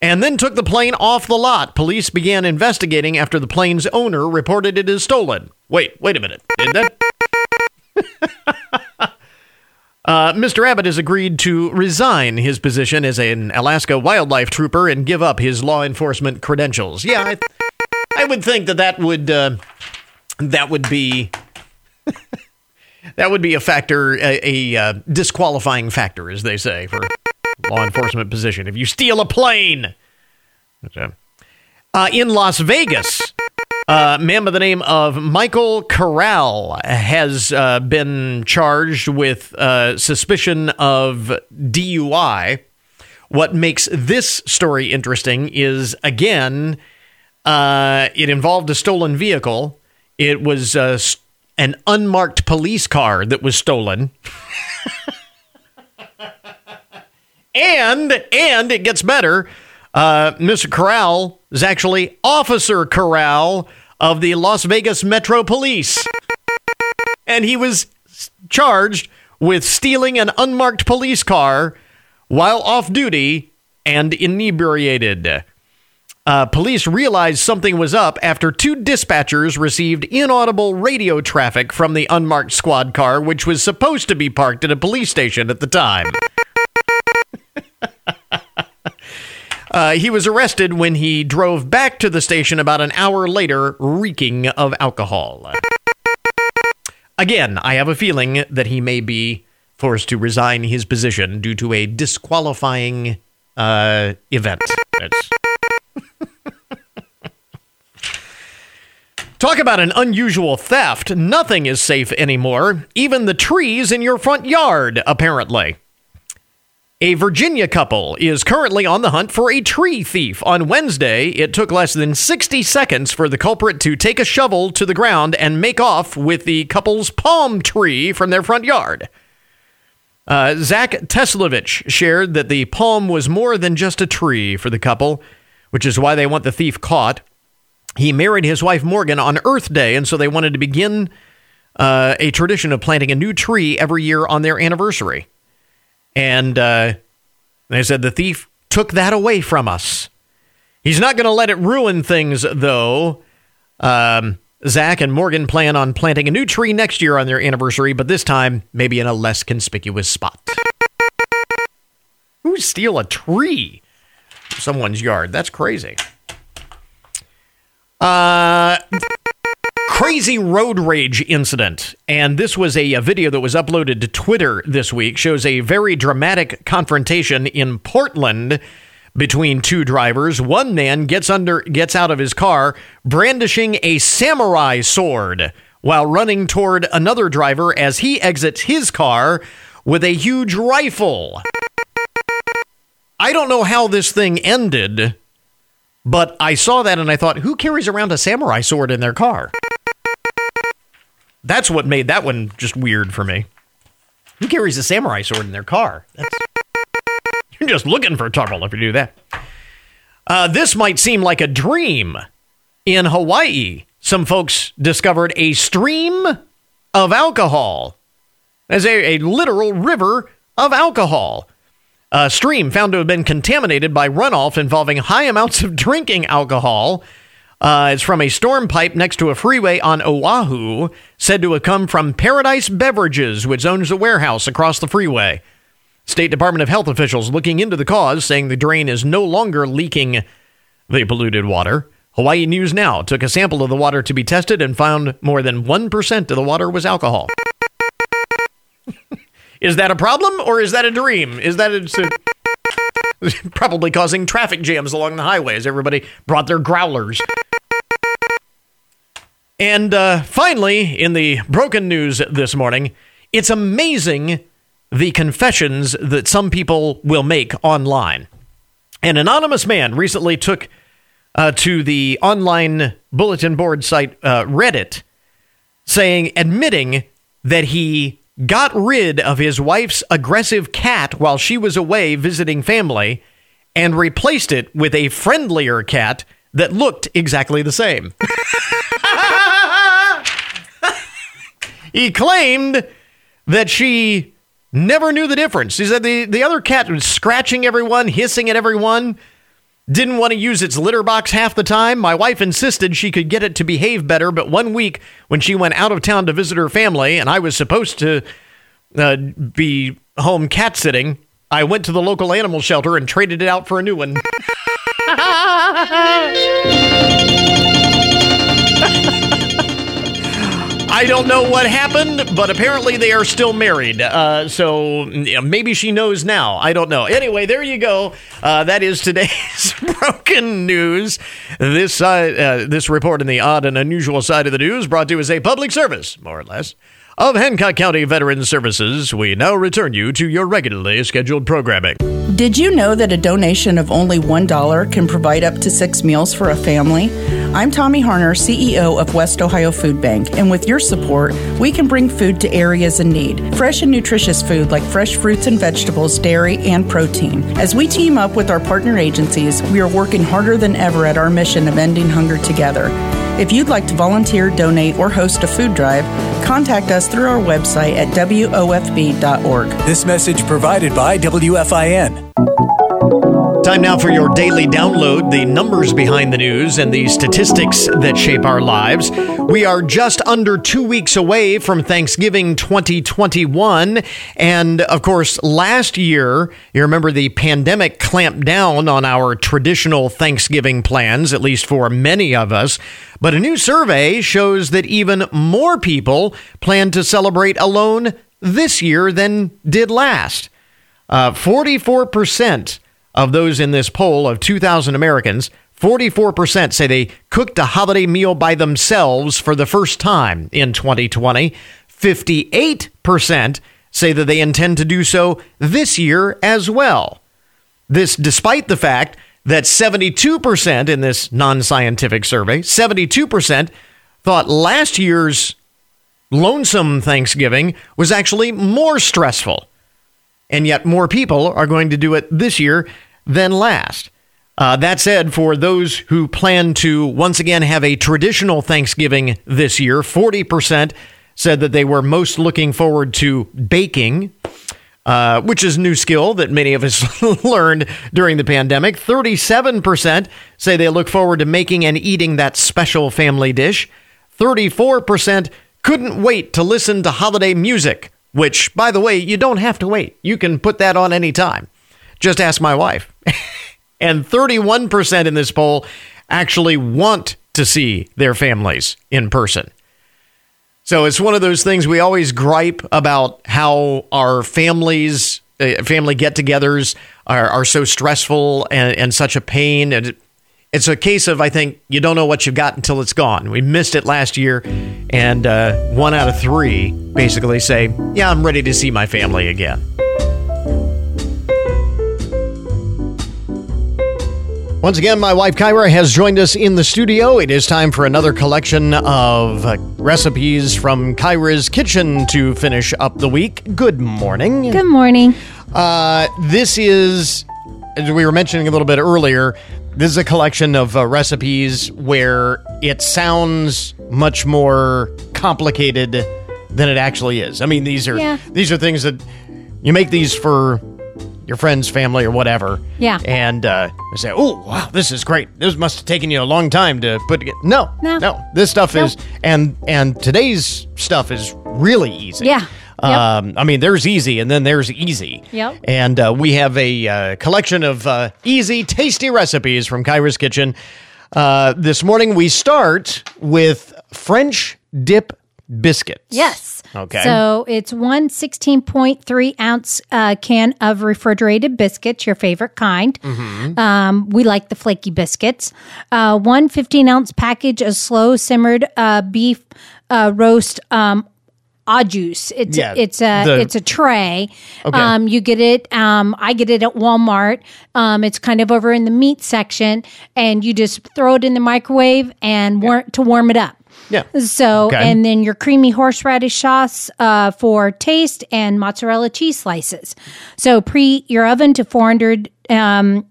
A: and then took the plane off the lot. Police began investigating after the plane's owner reported it as stolen. Wait, wait a minute. Did that? uh, Mr. Abbott has agreed to resign his position as an Alaska wildlife trooper and give up his law enforcement credentials. Yeah, I, I would think that that would uh, that would be that would be a factor, a, a uh, disqualifying factor, as they say, for law enforcement position. If you steal a plane, Uh, in Las Vegas, uh, a man by the name of Michael Corral has uh, been charged with uh, suspicion of DUI. What makes this story interesting is, again, uh, it involved a stolen vehicle. It was uh, an unmarked police car that was stolen. and and it gets better. Uh, Mr. Corral is actually Officer Corral of the Las Vegas Metro Police, and he was charged with stealing an unmarked police car while off duty and inebriated. Uh, police realized something was up after two dispatchers received inaudible radio traffic from the unmarked squad car, which was supposed to be parked at a police station at the time. uh, he was arrested when he drove back to the station about an hour later, reeking of alcohol. Again, I have a feeling that he may be forced to resign his position due to a disqualifying uh, event. Talk about an unusual theft. Nothing is safe anymore, even the trees in your front yard, apparently. A Virginia couple is currently on the hunt for a tree thief. On Wednesday, it took less than 60 seconds for the culprit to take a shovel to the ground and make off with the couple's palm tree from their front yard. Uh, Zach Teslovich shared that the palm was more than just a tree for the couple, which is why they want the thief caught. He married his wife Morgan on Earth Day, and so they wanted to begin uh, a tradition of planting a new tree every year on their anniversary. And uh, they said the thief took that away from us. He's not going to let it ruin things, though. Um, Zach and Morgan plan on planting a new tree next year on their anniversary, but this time maybe in a less conspicuous spot. Who steal a tree from someone's yard? That's crazy. Uh, crazy road rage incident. And this was a, a, video that was uploaded to Twitter this week, shows a very dramatic confrontation in Portland between two drivers. One man gets under gets out of his car brandishing a samurai sword while running toward another driver as he exits his car with a huge rifle. I don't know how this thing ended but I saw that and I thought, who carries around a samurai sword in their car? That's what made that one just weird for me. Who carries a samurai sword in their car? That's, you're just looking for trouble if you do that. Uh, this might seem like a dream. In Hawaii, some folks discovered a stream of alcohol. As a, a literal river of alcohol. A stream found to have been contaminated by runoff involving high amounts of drinking alcohol. Uh, it's from a storm pipe next to a freeway on Oahu, said to have come from Paradise Beverages, which owns a warehouse across the freeway. State Department of Health officials looking into the cause, saying the drain is no longer leaking the polluted water. Hawaii News Now took a sample of the water to be tested and found more than 1% of the water was alcohol. Is that a problem or is that a dream? Is that a, probably causing traffic jams along the highways? Everybody brought their growlers. And uh, finally, in the broken news this morning, it's amazing the confessions that some people will make online. An anonymous man recently took uh, to the online bulletin board site uh, Reddit, saying, admitting that he got rid of his wife's aggressive cat while she was away visiting family and replaced it with a friendlier cat that looked exactly the same. he claimed that she never knew the difference. He said the, the other cat was scratching everyone, hissing at everyone, didn't want to use its litter box half the time. My wife insisted she could get it to behave better, but one week when she went out of town to visit her family and I was supposed to uh, be home cat sitting, I went to the local animal shelter and traded it out for a new one. I don't know what happened, but apparently they are still married. Uh, so maybe she knows now. I don't know. Anyway, there you go. Uh, that is today's broken news. This side, uh, this report in the odd and unusual side of the news, brought to you as a public service, more or less, of Hancock County Veterans Services. We now return you to your regularly scheduled programming.
J: Did you know that a donation of only $1 can provide up to six meals for a family? I'm Tommy Harner, CEO of West Ohio Food Bank, and with your support, we can bring food to areas in need. Fresh and nutritious food like fresh fruits and vegetables, dairy, and protein. As we team up with our partner agencies, we are working harder than ever at our mission of ending hunger together. If you'd like to volunteer, donate, or host a food drive, contact us through our website at WOFB.org.
K: This message provided by WFIN.
A: Time now for your daily download, the numbers behind the news and the statistics that shape our lives. We are just under two weeks away from Thanksgiving 2021. And of course, last year, you remember the pandemic clamped down on our traditional Thanksgiving plans, at least for many of us. But a new survey shows that even more people plan to celebrate alone this year than did last. Uh, 44% of those in this poll of 2,000 Americans, 44% say they cooked a holiday meal by themselves for the first time in 2020. 58% say that they intend to do so this year as well. This despite the fact that 72% in this non scientific survey, 72% thought last year's lonesome Thanksgiving was actually more stressful and yet more people are going to do it this year than last. Uh, that said, for those who plan to once again have a traditional Thanksgiving this year, 40% said that they were most looking forward to baking, uh, which is a new skill that many of us learned during the pandemic. 37% say they look forward to making and eating that special family dish. 34% couldn't wait to listen to holiday music which, by the way, you don't have to wait. You can put that on any time. Just ask my wife. and 31% in this poll actually want to see their families in person. So it's one of those things we always gripe about how our families, uh, family get togethers are, are so stressful and, and such a pain. And it's a case of I think you don't know what you've got until it's gone. We missed it last year, and uh, one out of three basically say, "Yeah, I'm ready to see my family again." Once again, my wife Kyra has joined us in the studio. It is time for another collection of recipes from Kyra's kitchen to finish up the week. Good morning.
L: Good morning.
A: Uh, this is, as we were mentioning a little bit earlier, this is a collection of uh, recipes where it sounds much more complicated than it actually is. I mean, these are
L: Yeah.
A: these are things that you make these for your friends, family, or whatever.
L: Yeah.
A: And uh, they say, "Oh, wow, this is great. This must have taken you a long time to put together." No,
L: No.
A: no. This stuff
L: Nope.
A: is, and and today's stuff is really easy.
L: Yeah. Yep.
A: Um, I mean, there's easy, and then there's easy.
L: Yep.
A: And uh, we have a uh, collection of uh, easy, tasty recipes from Kyra's Kitchen. Uh, this morning, we start with French dip biscuits.
L: Yes.
A: Okay.
L: So it's one 16.3 ounce uh, can of refrigerated biscuits, your favorite kind.
A: Mm-hmm.
L: Um, we like the flaky biscuits. Uh, one 15 ounce package of slow simmered uh, beef uh, roast um, juice. It's
A: Yeah,
L: it's a
A: the-
L: it's a tray.
A: Okay.
L: Um, you get it. Um, I get it at Walmart. Um, it's kind of over in the meat section, and you just throw it in the microwave and war- to warm it up.
A: Yeah.
L: So,
A: Okay.
L: and then your creamy horseradish sauce uh, for taste and mozzarella cheese slices. So, pre your oven to 400, um,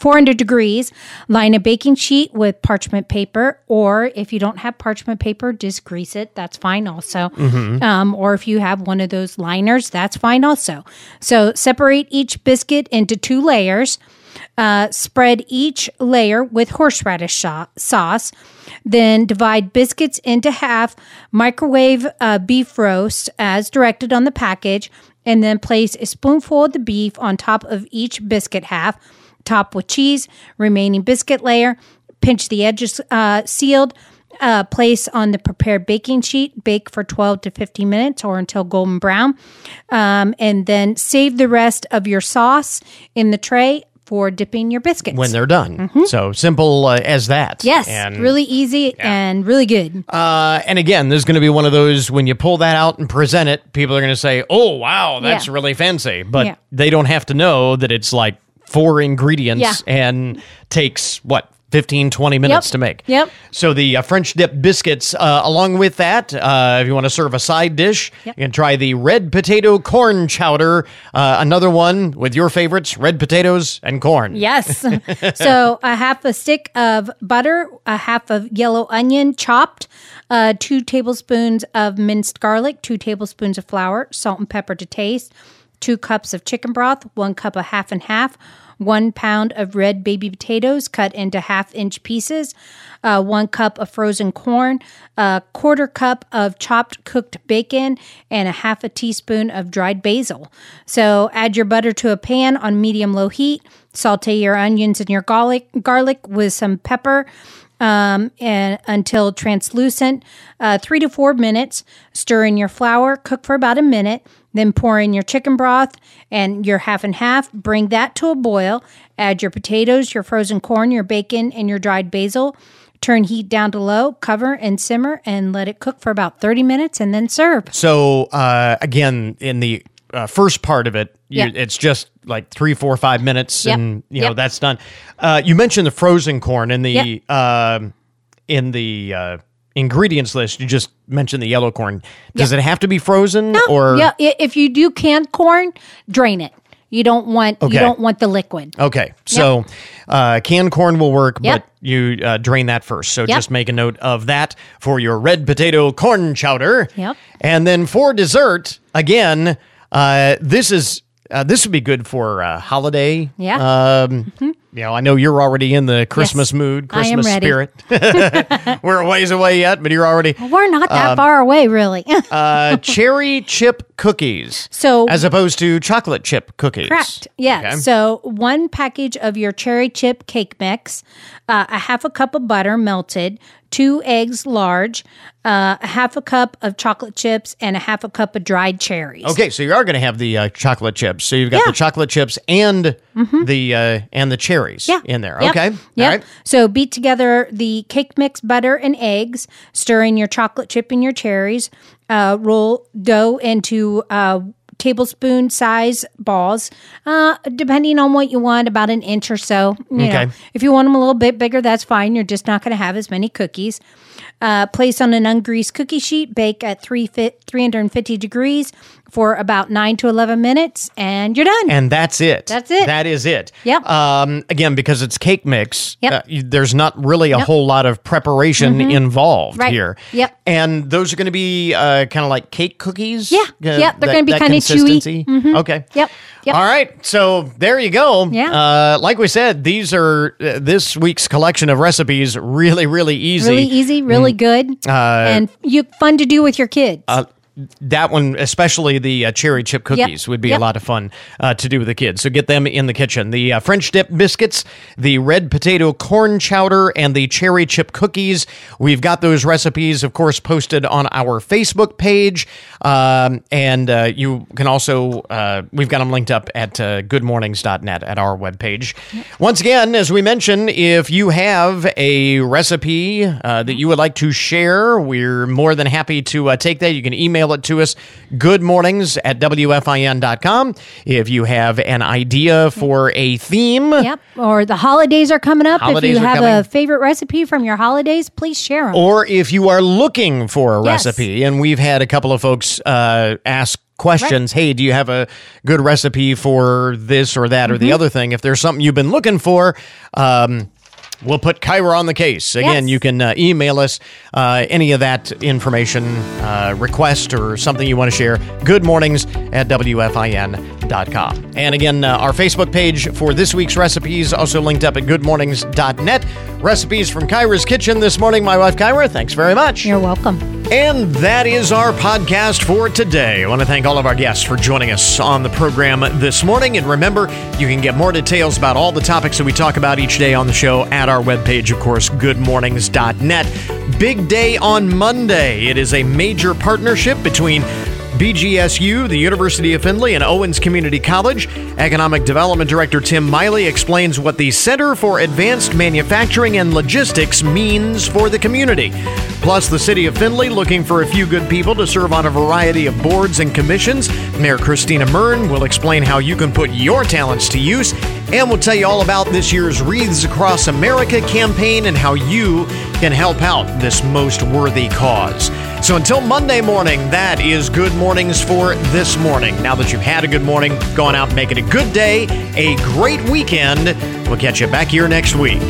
L: 400 degrees. Line a baking sheet with parchment paper, or if you don't have parchment paper, just grease it. That's fine also. Um, or if you have one of those liners, that's fine also. So, separate each biscuit into two layers. Uh, spread each layer with horseradish sha- sauce. Then divide biscuits into half. Microwave uh, beef roast as directed on the package. And then place a spoonful of the beef on top of each biscuit half. Top with cheese, remaining biscuit layer. Pinch the edges uh, sealed. uh, place on the prepared baking sheet. Bake for 12 to 15 minutes or until golden brown. Um, and then save the rest of your sauce in the tray for dipping your biscuits.
A: when they're done. So simple uh, as that.
L: Mm-hmm. Yes,
A: And,
L: really easy and really good.
A: Uh, and again, there's going to be one of those when you pull that out and present it, people are going to say, "Oh, wow, that's
L: Yeah.
A: really fancy," but
L: Yeah.
A: they don't have to know that it's like four ingredients and takes what 15 20 minutes to make.
L: Yep.
A: So the uh, French dip biscuits, uh, along with that, uh, if you want to serve a side dish,
L: Yep.
A: you can try the red potato corn chowder. Uh, another one with your favorites: red potatoes and corn.
L: Yes. so a half a stick of butter, a half of yellow onion chopped, uh, two tablespoons of minced garlic, two tablespoons of flour, salt and pepper to taste, two cups of chicken broth, one cup of half and half, one pound of red baby potatoes cut into half inch pieces, uh, one cup of frozen corn, a quarter cup of chopped cooked bacon, and a half a teaspoon of dried basil. So add your butter to a pan on medium low heat. Saute your onions and your garlic garlic with some pepper um, and until translucent. Uh, three to four minutes. Stir in your flour. Cook for about a minute. Then pour in your chicken broth and your half and half. Bring that to a boil. Add your potatoes, your frozen corn, your bacon, and your dried basil. Turn heat down to low, cover and simmer, and let it cook for about 30 minutes and then serve.
A: So uh, again, in the uh, first part of it, you, it's just like three, four, five minutes,
L: Yep.
A: and you know
L: Yep.
A: that's done. Uh, you mentioned the frozen corn in the um, in the uh, ingredients list. You just mentioned the yellow corn. Does it have to be frozen or
L: yeah, if you do canned corn, drain it. You don't want
A: Okay.
L: you don't want the liquid.
A: Okay, so uh, canned corn will work,
L: Yep.
A: but you uh, drain that first. So
L: Yep.
A: just make a note of that for your red potato corn chowder.
L: Yep.
A: And then for dessert, again, uh, this is uh, this would be good for uh, holiday.
L: Yeah.
A: Um, You know, I know you're already in the Christmas mood, Christmas spirit. We're a ways away yet, but you're already
L: We're not that
A: Um,
L: far away, really.
A: uh, cherry chip cookies.
L: So-
A: as opposed to chocolate chip cookies.
L: Correct. Yeah.
A: Okay.
L: So one package of your cherry chip cake mix, uh, a half a cup of butter melted, two eggs large, uh, a half a cup of chocolate chips, and a half a cup of dried cherries.
A: Okay, so you are going to have the uh, chocolate chips. So you've got
L: Yeah.
A: the chocolate chips and the uh, and the cherries
L: Yeah.
A: in there.
L: Yep.
A: Okay, right.
L: So beat together the cake mix, butter, and eggs. Stir in your chocolate chip and your cherries. Uh, roll dough into uh, tablespoon size balls, uh, depending on what you want, about an inch or so. You
A: Okay.
L: know, if you want them a little bit bigger, that's fine. You're just not going to have as many cookies. Uh, place on an ungreased cookie sheet. Bake at three fi- 350 degrees for about nine to 11 minutes, and you're done.
A: And that's it.
L: That's it.
A: That is it.
L: Yep.
A: Um, again, because it's cake mix,
L: Yep.
A: uh, you- there's not really a whole lot of preparation
L: Mhm.
A: involved
L: Right.
A: here.
L: Yep.
A: And those are going to be uh, kind of like cake cookies.
L: Yeah.
A: Uh,
L: Yep, they're gonna be kinda chewy.
A: Consistency?
L: Mhm.
A: Okay.
L: Yep. Yep.
A: All right, so there you go.
L: Yeah.
A: Uh, like we said, these are uh, this week's collection of recipes. Really, really easy.
L: Really easy, really good,
A: Uh,
L: and you fun to do with your kids.
A: That one, especially the uh, cherry chip cookies,
L: Yep.
A: would be
L: Yep.
A: a lot of fun uh, to do with the kids. So get them in the kitchen. The uh, French dip biscuits, the red potato corn chowder, and the cherry chip cookies. We've got those recipes, of course, posted on our Facebook page. Um, and uh, you can also, uh, we've got them linked up at uh, goodmornings.net at our webpage. Once again, as we mentioned, if you have a recipe uh, that you would like to share, we're more than happy to uh, take that. You can email it to us, goodmornings at WFIN.com. If you have an idea for a theme,
L: Yep. Or the holidays are coming up.
A: Holidays
L: if you have
A: coming.
L: a favorite recipe from your holidays, please share them.
A: or if you are looking for a
L: Yes.
A: recipe, and we've had a couple of folks uh, ask questions hey do you have a good recipe for this or that or the
L: Mhm.
A: other thing if there's something you've been looking for um, we'll put kyra on the case. Again
L: Yes.
A: you can uh, email us uh, any of that information uh, request or something you want to share. Good mornings at wfin.com and again uh, our facebook page for this week's recipes also linked up at goodmornings.net recipes from kyra's kitchen this morning. My wife kyra thanks very much.
L: You're welcome.
A: And that is our podcast for today. I want to thank all of our guests for joining us on the program this morning. And remember, you can get more details about all the topics that we talk about each day on the show at our webpage, of course, goodmornings.net. Big day on Monday. It is a major partnership between BGSU, the University of Findlay, and Owens Community College. Economic Development Director Tim Mayle explains what the Center for Advanced Manufacturing and Logistics means for the community. Plus, the City of Findlay looking for a few good people to serve on a variety of boards and commissions. Mayor Christina Muryn will explain how you can put your talents to use, and we'll tell you all about this year's Wreaths Across America campaign and how you can help out this most worthy cause. So until Monday morning, that is Good Mornings for this morning. Now that you've had a good morning, go on out and make it a good day, a great weekend. We'll catch you back here next week.